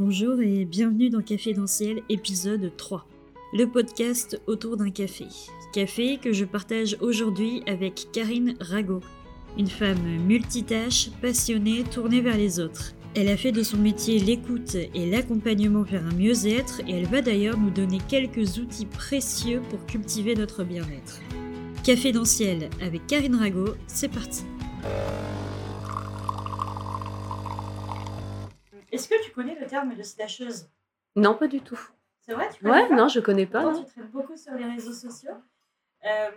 Bonjour et bienvenue dans Cafédentiel épisode 3, le podcast autour d'un café. Café que je partage aujourd'hui avec Karine Rago, une femme multitâche, passionnée, tournée vers les autres. Elle a fait de son métier l'écoute et l'accompagnement vers un mieux-être et elle va d'ailleurs nous donner quelques outils précieux pour cultiver notre bien-être. Cafédentiel avec Karine Rago, c'est parti. Est-ce que tu connais le terme de slasheuse? Non, pas du tout. C'est vrai tu Ouais, pas? non, je connais pas. Non. tu traînes beaucoup sur les réseaux sociaux. Euh,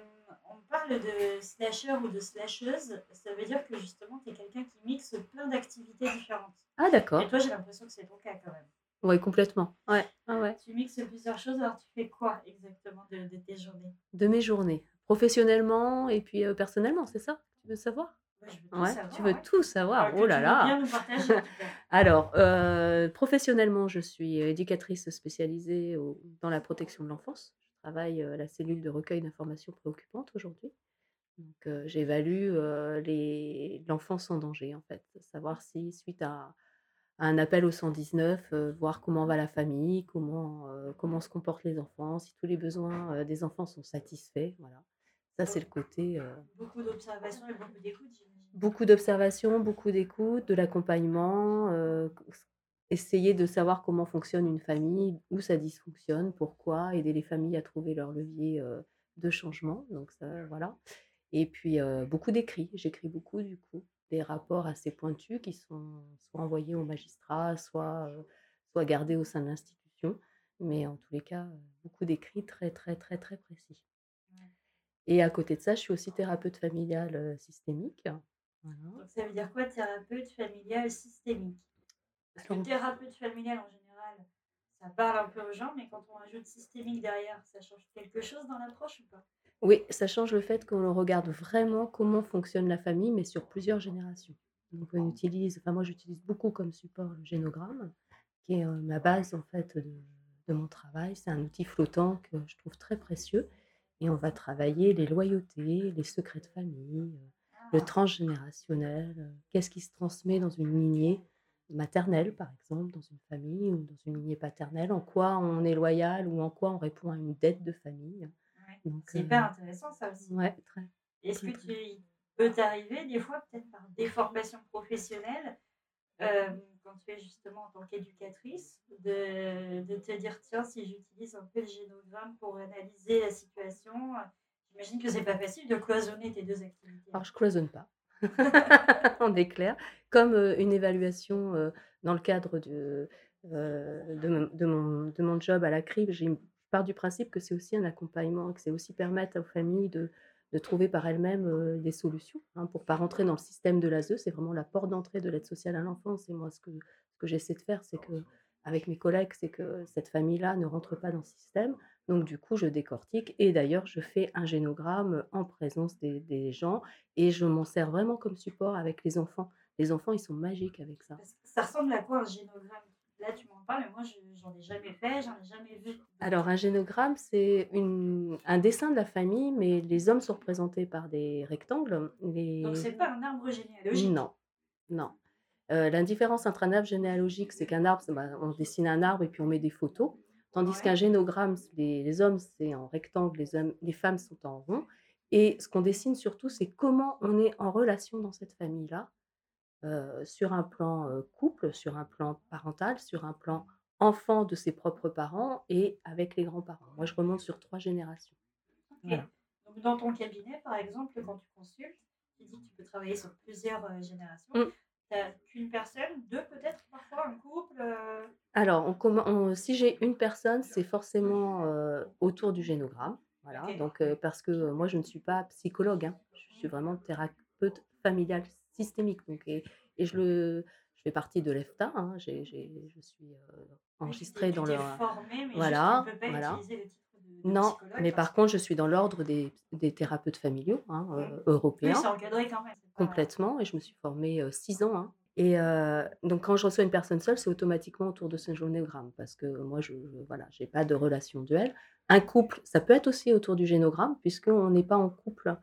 on parle de slasher ou de slasheuse. Ça veut dire que justement, tu es quelqu'un qui mixe plein d'activités différentes. Ah, d'accord. Et toi, j'ai l'impression que c'est ton cas quand même. Oui, complètement. Ouais. Ah, ouais. Tu mixes plusieurs choses, alors tu fais quoi exactement de, de tes journées? De mes journées, professionnellement et puis euh, personnellement, c'est ça? Tu veux savoir? Ouais, tu veux ouais. tout savoir Alors, Oh là là. Alors, euh, professionnellement, je suis éducatrice spécialisée au- dans la protection de l'enfance. Je travaille euh, à la cellule de recueil d'informations préoccupantes aujourd'hui. Donc, euh, j'évalue euh, l'enfance en danger, en fait. Savoir si, suite à, à un appel au 119, euh, voir comment va la famille, comment, euh, comment se comportent les enfants, si tous les besoins euh, des enfants sont satisfaits. Voilà. Ça, c'est le côté. euh, Beaucoup d'observations et beaucoup d'écoute, j'imagine. Beaucoup d'observations, beaucoup d'écoute, de l'accompagnement, euh, essayer de savoir comment fonctionne une famille, où ça dysfonctionne, pourquoi, aider les familles à trouver leur levier euh, de changement. Donc ça, voilà. Et puis beaucoup d'écrits. J'écris beaucoup du coup, des rapports assez pointus qui sont soit envoyés aux magistrats, soit, soit gardés au sein de l'institution. Mais en tous les cas, beaucoup d'écrits très très très très précis. Et à côté de ça, je suis aussi thérapeute familiale systémique. Voilà. Donc, ça veut dire quoi, thérapeute familial systémique? Parce que Alors- thérapeute familial, en général, ça parle un peu aux gens, mais quand on ajoute systémique derrière, ça change quelque chose dans l'approche ou pas? Oui, ça change le fait qu'on regarde vraiment comment fonctionne la famille, mais sur plusieurs générations. Donc on utilise, enfin moi j'utilise beaucoup comme support le génogramme, qui est ma base en fait de, de mon travail. C'est un outil flottant que je trouve très précieux. Et on va travailler les loyautés, les secrets de famille, le Ah, transgénérationnel, euh, qu'est-ce qui se transmet dans une lignée maternelle, par exemple, dans une famille ou dans une lignée paternelle, en quoi on est loyal ou en quoi on répond à une dette de famille. ouais. C'est euh, hyper intéressant ça aussi. Ouais. Est-ce que tu il peut t'arriver des fois, peut-être par déformation professionnelle, quand tu es justement en tant qu'éducatrice, de, te dire tiens, si j'utilise un peu le génogramme pour analyser la situation, j'imagine que c'est pas facile de cloisonner tes deux activités. Alors, je cloisonne pas. On est clair. Comme euh, une évaluation euh, dans le cadre de, euh, de, mon, de mon- job à la CRIB, je pars du principe que c'est aussi un accompagnement, que c'est aussi permettre aux familles de, de trouver par elles-mêmes des solutions hein, pour pas rentrer dans le système de l'ASE. C'est vraiment la porte d'entrée de l'aide sociale à l'enfance. Et moi, ce que, ce que j'essaie de faire, c'est que avec mes collègues, c'est que cette famille-là ne rentre pas dans le système. Donc, du coup, je décortique. Et d'ailleurs, je fais un génogramme en présence des, des gens et je m'en sers vraiment comme support avec les enfants. Les enfants, ils sont magiques avec ça. Ça ressemble à quoi un génogramme? Là, tu m'en parles, mais moi, je- j'en ai jamais fait, j'en ai jamais vu. Alors, un génogramme, c'est un dessin de la famille, mais les hommes sont représentés par des rectangles. Les... Donc, c'est pas un arbre généalogique? Non, non. Euh, la différence entre un arbre généalogique, c'est qu'un arbre, bah, on dessine un arbre et puis on met des photos. Tandis Ouais. qu'un génogramme, les, les hommes, c'est en rectangle, les, hommes, les femmes sont en rond. Et ce qu'on dessine surtout, c'est comment on est en relation dans cette famille-là, euh, sur un plan euh, couple, sur un plan parental, sur un plan enfant de ses propres parents et avec les grands-parents. Moi, je remonte sur trois générations. Voilà. Donc, dans ton cabinet, par exemple, quand tu consultes, tu dis que tu peux travailler sur plusieurs euh, générations. Mm. Tu n'as qu'une personne, deux peut-être, parfois un couple. euh, Alors, on si j'ai une personne, c'est forcément euh, autour du génogramme. Voilà. Donc, euh, parce que euh, moi, je ne suis pas psychologue, hein. je suis vraiment thérapeute familial systémique. Donc, et, et je, le, je fais partie de l'EFTA. hein. Je suis euh, enregistrée dans le. t'es formé, mais Voilà, juste, peux pas voilà. utiliser le titre de, de Non, mais par contre, je suis dans l'ordre des, des thérapeutes familiaux hein, euh, européens. Oui, encadré quand même. Complètement, et je me suis formée euh, six ans. hein. Et donc, quand je reçois une personne seule, c'est automatiquement autour de ce génogramme, parce que moi, je je- voilà, j'ai pas de relation duelle. Un couple, ça peut être aussi autour du génogramme, puisqu'on n'est pas en couple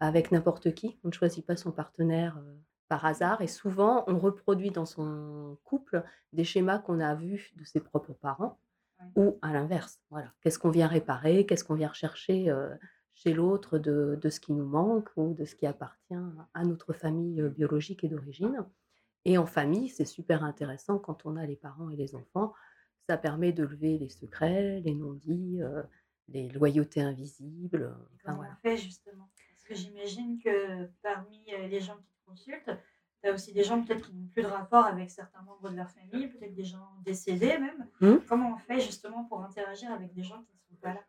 avec n'importe qui. On ne choisit pas son partenaire euh, par hasard et souvent on reproduit dans son couple des schémas qu'on a vus de ses propres parents Ouais. ou à l'inverse, voilà. Qu'est-ce qu'on vient réparer? Qu'est-ce qu'on vient rechercher, heu, chez l'autre de de ce qui nous manque ou de ce qui appartient à notre famille, heu, biologique et d'origine? Et en famille, c'est super intéressant quand on a les parents et les enfants. Ça permet de lever les secrets, les non-dits, les loyautés invisibles, enfin comment on voilà. fait justement? Que j'imagine que parmi, heu, les gens qui te consultent, tu as aussi des gens peut-être qui n'ont plus de rapport avec certains membres de leur famille, peut-être des gens décédés même. Mmh. Comment on fait justement pour interagir avec des gens qui ne sont pas là?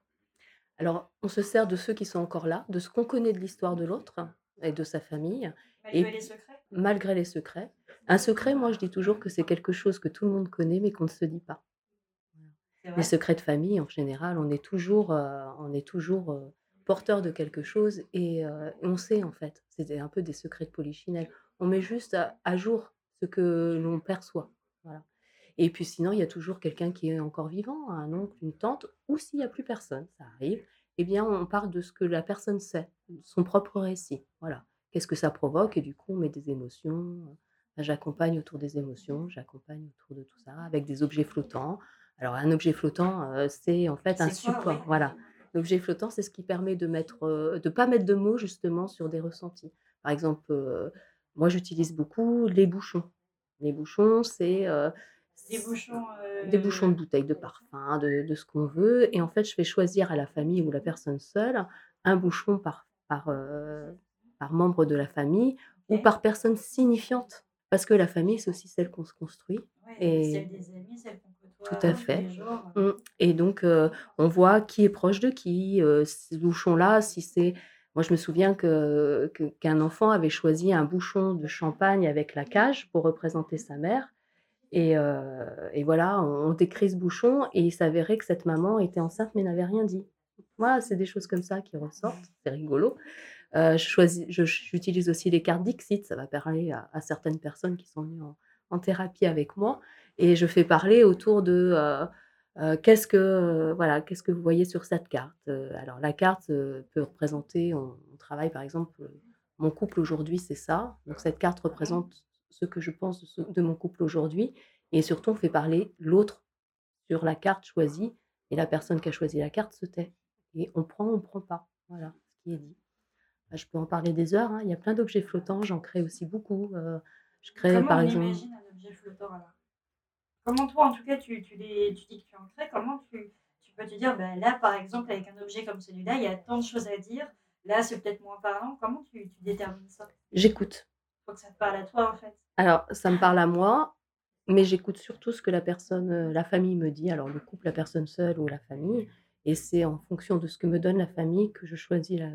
Alors, on se sert de ceux qui sont encore là, de ce qu'on connaît de l'histoire de l'autre et de sa famille et Malgré les secrets? malgré les secrets. Un secret, moi, je dis toujours que c'est quelque chose que tout le monde connaît, mais qu'on ne se dit pas. Les secrets de famille, en général, on est toujours, heu, on est toujours, heu, porteur de quelque chose et heu, on sait, en fait. C'est des un peu des secrets de polichinelle. On met juste à à jour ce que l'on perçoit, voilà et puis sinon, il y a toujours quelqu'un qui est encore vivant, un oncle, une tante ou s'il y a plus personne, ça arrive, eh bien, on part de ce que la personne sait, son propre récit, voilà. Qu'est-ce que ça provoque? Et du coup, on met des émotions, heu, j'accompagne autour des émotions, j'accompagne autour de tout ça avec des objets flottants. Alors un objet flottant, heu, c'est en fait un quoi? Support, voilà. L'objet flottant, c'est ce qui permet de mettre, heu, de pas mettre de mots justement sur des ressentis. Par exemple, heu, moi j'utilise beaucoup les bouchons. Les bouchons, c'est, heu, Des bouchons, des bouchons de bouteilles de parfum, de de ce qu'on veut et en fait, je fais choisir à la famille ou la personne seule un bouchon par par, par membre de la famille ou par personne signifiante. Parce que la famille, c'est aussi celle qu'on se construit Ouais, celle des amis, celle qu'on tout à fait. jours. Mmh et donc heu, on voit qui est proche de qui, heu, ce bouchon-là, si c'est moi je me souviens que que qu'un enfant avait choisi un bouchon de champagne avec la cage pour représenter sa mère et et voilà, on on décrit ce bouchon et il s'avérait que cette maman était enceinte mais n'avait rien dit. Voilà, c'est des choses comme ça qui ressortent, c'est rigolo. Je je j'utilise aussi les cartes Dixit, ça va parler à à certaines personnes qui sont venues en en thérapie avec moi et je fais parler autour de, heu heu, qu'est-ce que, heu, voilà, qu'est-ce que vous voyez sur cette carte? Alors la carte, peut représenter on on travaille par exemple, mon couple aujourd'hui, c'est ça, donc cette carte représente ce que je pense de ce de mon couple aujourd'hui et surtout on fait parler l'autre sur la carte choisie et la personne qui a choisi la carte se tait et on prend, on prend pas, voilà ce qui est dit. Bah, je peux en parler des heures, hein, il y a plein d'objets flottants, j'en crée aussi beaucoup, je crée Comment par on exemple imagine un objet flottant alors? Comment toi, en tout cas, tu tu les tu dis que tu en crées, comment tu tu peux te dire: «Bah, là, par exemple, avec un objet comme celui-là, il y a tant de choses à dire, là, c'est peut-être moins parlant». Comment tu tu détermines ça? J'écoute. Faut que ça te parle à toi, en fait. Alors ça me parle à moi, mais j'écoute surtout ce que la personne, heu, la famille me dit, alors le couple, la personne seule ou la famille et c'est en fonction de ce que me donne la famille que je choisis la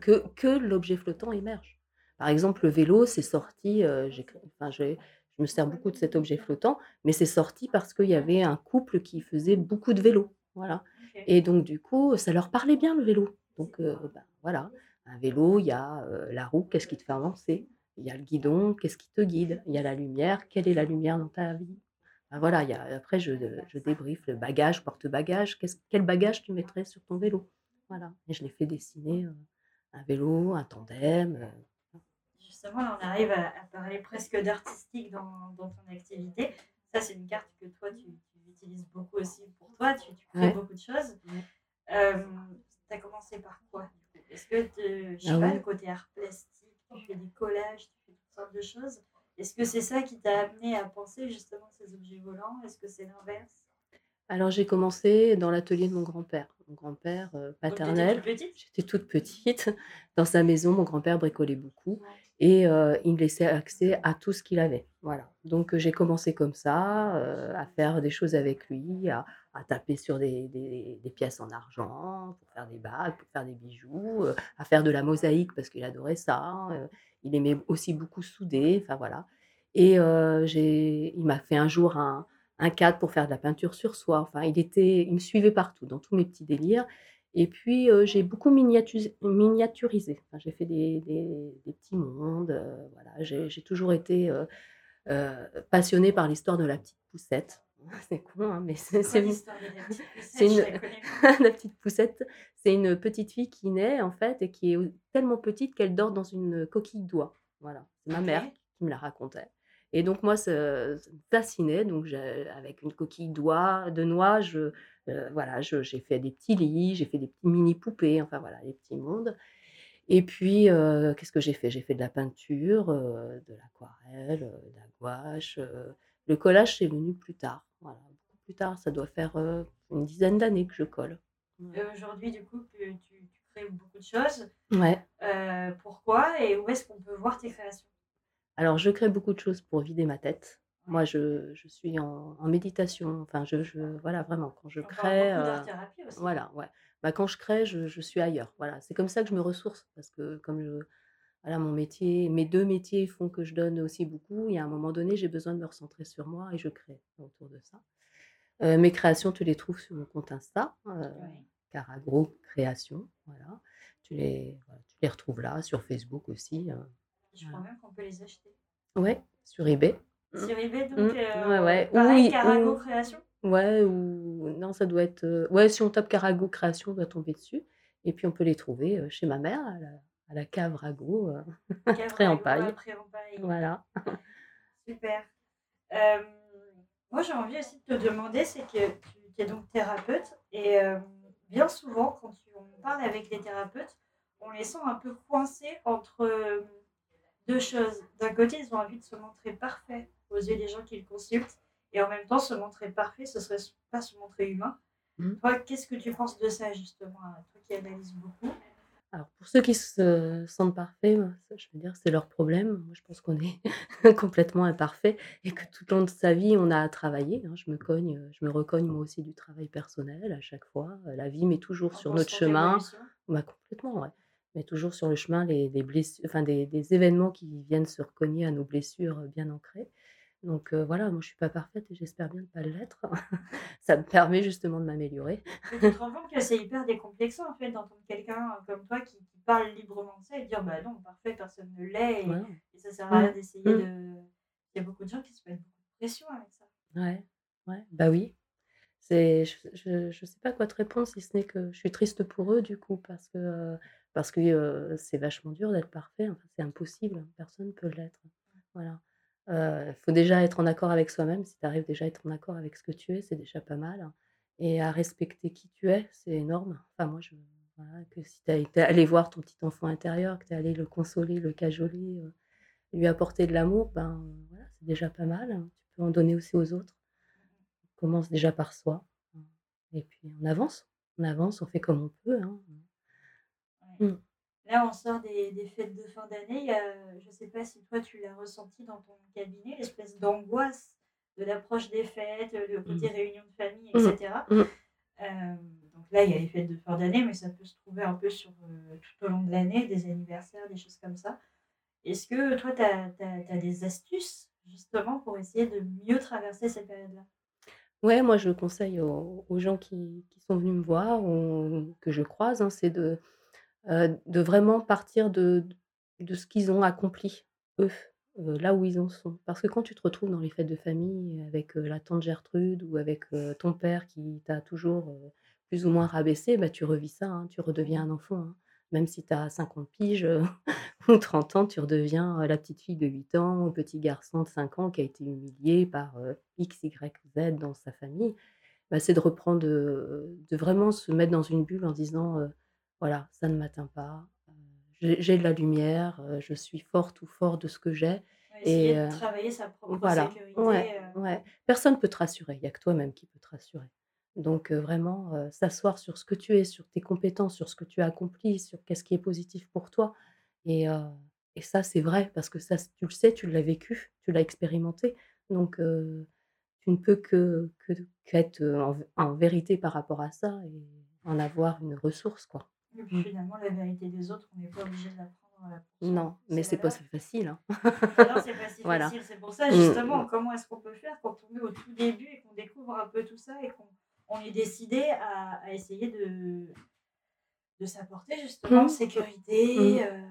que que l'objet flottant émerge. Par exemple, le vélo, c'est sorti, j'ai enfin, j'ai je me sers beaucoup de cet objet flottant, mais c'est sorti parce qu'il y avait un couple qui faisait beaucoup de vélo, voilà et donc du coup, ça leur parlait bien le vélo. Donc heu, bah, voilà, un vélo, il y a, heu, la roue, qu'est-ce qui te fait avancer? Il y a le guidon, qu'est-ce qui te guide? Il y a la lumière, quelle est la lumière dans ta vie? Bah, voilà, il y a après je je débriefe le bagage, porte-bagages, qu'est-ce quel bagage tu mettrais sur ton vélo? Voilà et je les fais dessiner, heu, un vélo, un tandem, Justement, là, on arrive à à parler presque d'artistique dans dans ton activité. Ça, c'est une carte que toi, tu tu utilises beaucoup aussi pour toi, tu tu crées ouais, beaucoup de choses. ouais. Hem, tu as commencé par quoi? Est-ce que te je Ah sais pas, le côté art plastique, tu fais des collages, tu fais toutes sortes de choses. Est-ce que c'est ça qui t'a amené à penser justement ces objets volants? Est-ce que c'est l'inverse? Alors j'ai commencé dans l'atelier de mon grand-père. Mon grand-père, toute paternel, j'étais toute petite. Dans sa maison, mon grand-père bricolait beaucoup et heu, il me laissait accès à tout ce qu'il avait, voilà. Donc heu, j'ai commencé comme ça, à faire des choses avec lui, à à taper sur des des des pièces en argent pour faire des bagues, pour faire des bijoux, à faire de la mosaïque parce qu'il adorait ça, il aimait aussi beaucoup souder, enfin voilà. Et il m'a fait un jour un un cadre pour faire de la peinture sur soie. Enfin, il était il me suivait partout, dans tous mes petits délires et puis, heu, j'ai beaucoup miniaturisé. Enfin, j'ai fait des des des petits mondes, heu, voilà. J'ai toujours été, heu, passionnée par l'histoire de la petite poussette. C'est con, hein, mais c'est une la petite poussette? Une la petite c'est une petite fille qui naît, en fait et qui est tellement petite qu'elle dort dans une coquille d'oie. Voilà, c'est ma mère qui me la racontait et donc moi, ça me fascinait donc avec une coquille d'oie de noix, je, heu, voilà, j'ai fait des petits lits, j'ai fait des petits mini poupées, enfin voilà, les petits mondes et puis, heu, qu'est-ce que j'ai fait? J'ai fait de la peinture, heu, de l'aquarelle, de la gouache, le collage, c'est venu plus tard, voilà, beaucoup plus tard, ça doit faire, une dizaine d'années que je colle. Et Ouais. aujourd'hui, du coup, tu tu crées beaucoup de choses. Ouais. Pourquoi et où est-ce qu'on peut voir tes créations? Alors je crée beaucoup de choses pour vider ma tête. Moi, je je suis en en méditation, enfin je je voilà, vraiment quand je crée, d'art-thérapie aussi. voilà, ouais. Bah, quand je crée, je je suis ailleurs, voilà. C'est comme ça que je me ressource parce que comme je voilà, mon métier mes 2 métiers font que je donne aussi beaucoup. Il y a un moment donné, j'ai besoin de me recentrer sur moi et je crée autour de ça. Heu, mes créations, tu les trouves sur mon compte Insta, heu, Ouais. Carago Créations, voilà. Tu les voilà, tu les retrouves là, sur Facebook aussi, heu, Je crois même qu'on peut les acheter. Ouais, sur eBay. Sur eBay Mmh. donc, Ouais, ouais. pareil, Oui, Carago ou Créations? ouais ou non, ça doit être, heu, ouais, si on tape Carago Créations, on va tomber dessus et puis on peut les trouver, heu, chez ma mère à la à la cave Rago, Pré en paille. Voilà. Super. Moi, j'ai envie aussi de te demander, c'est que tu es donc thérapeute et bien souvent, quand tu on parle avec les thérapeutes, on les sent un peu coincés entre, 2 choses. D'un côté, ils ont envie de se montrer parfaits aux yeux des gens qui le consultent et en même temps, se montrer parfait, ce serait pas se montrer humain. Mmh. Toi, qu'est-ce que tu penses de ça justement, heu, toi qui analyses beaucoup? Alors pour ceux qui se sentent parfaits, moi, ça je veux dire, c'est leur problème. Moi, je pense qu'on est complètement imparfait et que tout au long de sa vie, on a à travailler, hein. Je me cogne, heu, je me recogne moi aussi du travail personnel à chaque fois. La vie met toujours sur notre chemin bah, complètement, ouais. Met toujours sur le chemin les des bless enfin des des événements qui viennent se recogner à nos blessures, heu, bien ancrées. Donc heu, voilà, moi je suis pas parfaite et j'espère bien ne pas l'être. Ça me permet justement de m'améliorer. Mais tu te rends compte que c'est hyper décomplexant, en fait, d'entendre quelqu'un, heu, comme toi qui qui parle librement de ça et dire: «Bah non, parfait, personne ne l'est et Voilà. et ça sert à Mmh. rien d'essayer Mmh. de» il y a beaucoup de gens qui se mettent beaucoup de pression avec ça. Ouais, ouais, bah oui. C'est je je sais pas quoi te répondre si ce n'est que je suis triste pour eux du coup parce que, parce que, c'est vachement dur d'être parfait, c'est impossible, personne ne peut l'être. Voilà. Heu, faut déjà être en accord avec soi-même, si tu arrives déjà à être en accord avec ce que tu es, c'est déjà pas mal et à respecter qui tu es, c'est énorme. Enfin moi je voilà, que si tu été allé voir ton petit enfant intérieur, que tu es allé le consoler, le cajoler, lui apporter de l'amour, ben, voilà, c'est déjà pas mal. Tu peux en donner aussi aux autres. On commence déjà par soi, mmh et puis on avance. On avance, on fait comme on peut, hein. Mmh. Là, on sort des des fêtes de fin d'année, a je sais pas si toi tu l'as ressenti dans ton cabinet, l'espèce d'angoisse de l'approche des fêtes, le côté Mmh. réunion de famille et Mmh. Mmh. Hem, donc là, il y a les fêtes de fin d'année, mais ça peut se trouver un peu sur, heu, tout au long de l'année, des anniversaires, des choses comme ça. Est-ce que toi, tu as as des astuces justement pour essayer de mieux traverser cette période-là? Ouais, moi je conseille aux aux gens qui qui sont venus me voir ou que je croise, hein, c'est de, de vraiment partir de de ce qu'ils ont accompli, eux, là où ils en sont. Parce que quand tu te retrouves dans les fêtes de famille avec, la tante Gertrude ou avec, ton père qui t'a toujours, plus ou moins rabaissé, bah, tu revis ça, hein, tu redeviens un enfant, hein. Même si tu as 50 piges, ou 30 ans, tu redeviens, la petite fille de 8 ans, le petit garçon de 5 ans qui a été humilié par, X, Y, Z dans sa famille. Bah, c'est de reprendre, de vraiment se mettre dans une bulle en disant, «Voilà, ça ne m'atteint pas, heu, j'ai j'ai de la lumière, heu, je suis forte ou fort de ce que j'ai» Ouais, essayer et de heu travailler sa propre voilà, ouais, sécurité, ouais. Personne peut te rassurer, il y a que toi-même qui peut te rassurer. Donc vraiment, s'asseoir sur ce que tu es, sur tes compétences, sur ce que tu as accompli, sur qu'est-ce qui est positif pour toi et ça, c'est vrai parce que ça, tu le sais, tu l'as vécu, tu l'as expérimenté. Donc tu ne peux que que qu'être, en en vérité par rapport à ça et en avoir une ressource, quoi. Et puis Mmh. finalement, la vérité des autres, on n'est pas obligé de la prendre, son Non, mais c'est pas si facile, hein. Non, c'est pas si Voilà. facile. C'est pour ça Mmh justement, comment est-ce qu'on peut faire quand on est au tout début et qu'on découvre un peu tout ça et qu'on on est décidé à à essayer de de s'apporter justement Mmh. Mmh. sécurité, heu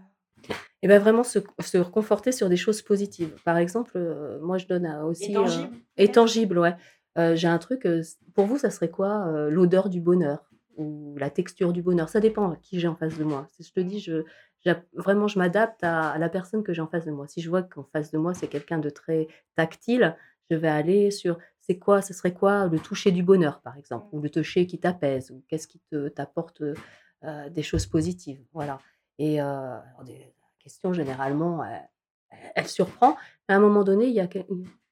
Et bah, vraiment se se reconforter sur des choses positives. Par exemple, heu, moi je donne à et aussi, heu tangible et tangible, ouais. J'ai un truc, pour vous, ça serait quoi, l'odeur du bonheur? Ou la texture du bonheur? Ça dépend qui j'ai en face de moi. Si je te dis Mmh. je vraiment, je m'adapte à, la personne que j'ai en face de moi. Si je vois qu'en face de moi, c'est quelqu'un de très tactile, je vais aller sur c'est quoi, ce serait quoi le toucher du bonheur, par exemple, ou le toucher qui t'apaise, ou qu'est-ce qui te, t'apporte des choses positives. Voilà. Et la question, généralement, elle, surprend. à un moment donné, il y a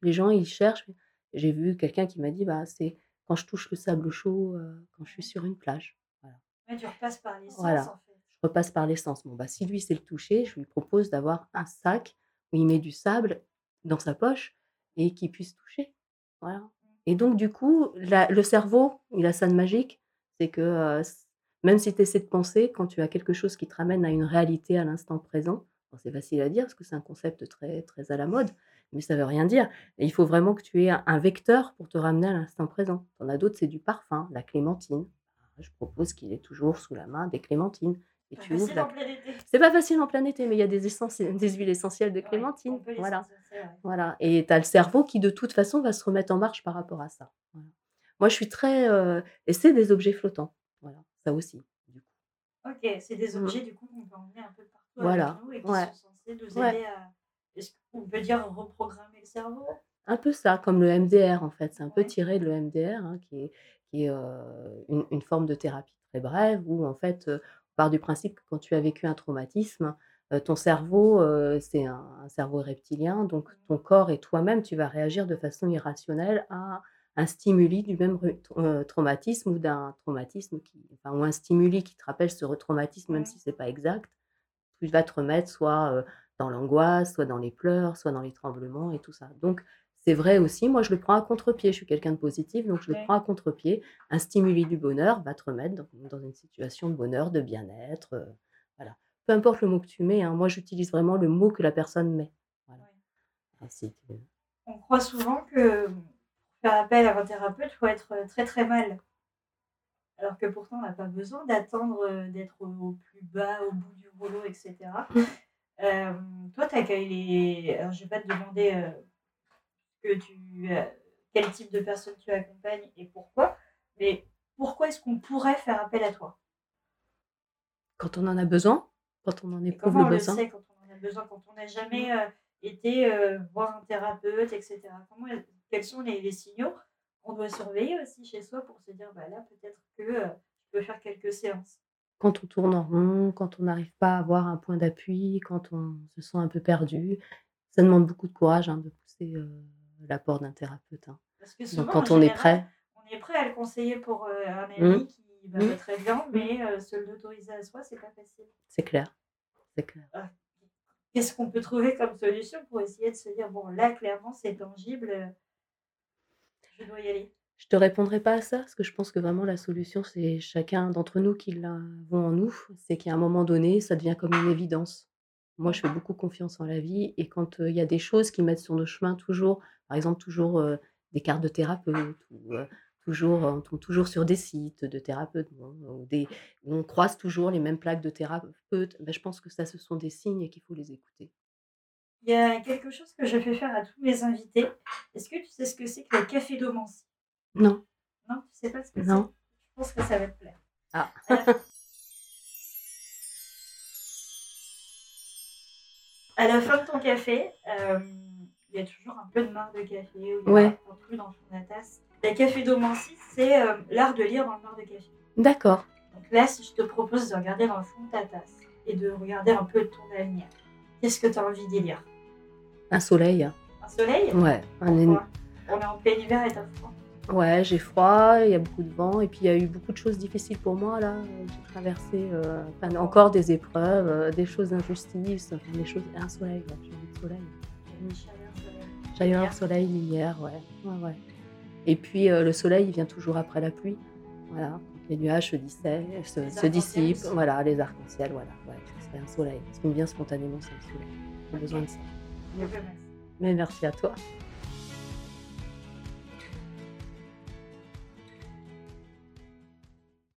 les gens, ils cherchent. J'ai vu quelqu'un qui m'a dit bah, c'est quand je touche le sable chaud, quand je suis sur une plage. Voilà. tu repasses par l'essence, en fait. Je repasse par l'essence. Bon, bah, si lui, c'est le toucher, je lui propose d'avoir un sac où il met du sable dans sa poche et qu'il puisse toucher. Voilà. Et donc, du coup, le cerveau, il a ça de magique. C'est que même si tu essaies de penser, quand tu as quelque chose qui te ramène à une réalité à l'instant présent, c'est facile à dire parce que c'est un concept très, très à la mode, mais ça veut rien dire. il faut vraiment que tu aies un vecteur pour te ramener à l'instant présent. en as d'autres, c'est du parfum, la clémentine. Je propose qu'il ait toujours sous la main des clémentines. Et tu ouvres C'est pas facile en plein été, mais il y a des, des huiles essentielles de clémentine. voilà. voilà. Et tu as le cerveau qui, de toute façon, va se remettre en marche par rapport à ça. Moi, je suis très. Euh, et c'est des objets flottants. Voilà, ça aussi. Du coup. Ok, c'est des mmh. objets, du coup, qu'on peut emmener un peu partout voilà. avec nous et qui sont censés nous aider à est-ce qu'on peut dire reprogrammer le cerveau? Un peu ça, comme le MDR en fait. C'est un peu tiré de le MDR, hein, qui est, qui est une, une, forme de thérapie très brève, où en fait, on part du principe que quand tu as vécu un traumatisme, ton cerveau, c'est un, cerveau reptilien, donc ton corps et toi-même, tu vas réagir de façon irrationnelle à un stimuli du même traumatisme ou d'un traumatisme qui, enfin, ou un stimuli qui te rappelle ce traumatisme, même si c'est pas exact, tu vas te remettre soit dans l'angoisse, soit dans les pleurs, soit dans les tremblements et tout ça. Donc, c'est vrai aussi, moi je le prends à contre-pied, je suis quelqu'un de positif, donc je le prends à contre-pied. Un stimuli du bonheur va te remettre dans, une situation de bonheur, de bien-être. Euh, voilà. Peu importe le mot que tu mets, hein, moi j'utilise vraiment le mot que la personne met. Voilà. On croit souvent que faire appel à un thérapeute, il faut être très très mal. Alors que pourtant, on n'a pas besoin d'attendre euh, d'être au, plus bas, au bout du rouleau, etc toi, tu accueilles les. Alors, je vais pas te demander que tu, quel type de personnes tu accompagnes et pourquoi, mais pourquoi est-ce qu'on pourrait faire appel à toi? Quand on en a besoin, quand on en éprouve le besoin. on le sait quand on en a besoin, quand on n'a jamais été voir un thérapeute, etc. Comment, quels sont les, les, signaux qu'on doit surveiller aussi chez soi pour se dire, bah là, peut-être que je peux faire quelques séances? Quand on tourne en rond, quand on n'arrive pas à avoir un point d'appui, quand on se sent un peu perdu. Ça demande beaucoup de courage hein, de pousser l'apport d'un thérapeute. Hein. Donc quand on est prêt. On est prêt à le conseiller pour un mmh. ami qui va mmh. très bien, mmh. mais se l'autoriser à soi, c'est pas facile. C'est clair. C'est clair. Ah, qu'est-ce qu'on peut trouver comme solution pour essayer de se dire bon là clairement c'est tangible, je dois y aller? Je te répondrai pas à ça, parce que je pense que vraiment la solution, c'est chacun d'entre nous qui l'avons en nous. C'est qu'à un moment donné, ça devient comme une évidence. Moi, je fais beaucoup confiance en la vie et quand, il y a des choses qui mettent sur nos chemins toujours, par exemple, toujours, des cartes de thérapeute ou, toujours, on tombe toujours sur des sites de thérapeutes, ou on croise toujours les mêmes plaques de thérapeutes, ben, je pense que ça, ce sont des signes et qu'il faut les écouter. Il y a quelque chose que je fais faire à tous mes invités. Est-ce que tu sais ce que c'est que le café d'Omancy? Non. Non, tu sais pas ce que c'est Non. Je pense que ça va te plaire. Ah. à la fin de ton café, euh, il y a toujours un peu de marc de café ou ouais. un peu dans ta tasse. Le café d'Omancy, c'est euh, l'art de lire dans le marc de café. D'accord. Donc là, si je te propose de regarder dans le fond de ta tasse et de regarder un peu ton avenir, qu'est-ce que tu as envie d'y lire? Un soleil. Un soleil? Ouais. Un On est en plein hiver et t'as froid. Ouais, j'ai froid, il y a beaucoup de vent et puis il y a eu beaucoup de choses difficiles pour moi là. J'ai traversé euh, encore des épreuves, euh, des choses d'injustice, des choses. Un soleil, j'ai envie de soleil. Chaleur, soleil, lumière, ouais. ouais, ouais. Et puis euh, le soleil, il vient toujours après la pluie. Voilà. Les nuages se, se, se dissipent. Voilà, les arcs-en-ciel, voilà. Ouais, c'est un soleil. Ce qui me vient spontanément, c'est le soleil. J'ai besoin de ça. Mais merci à toi.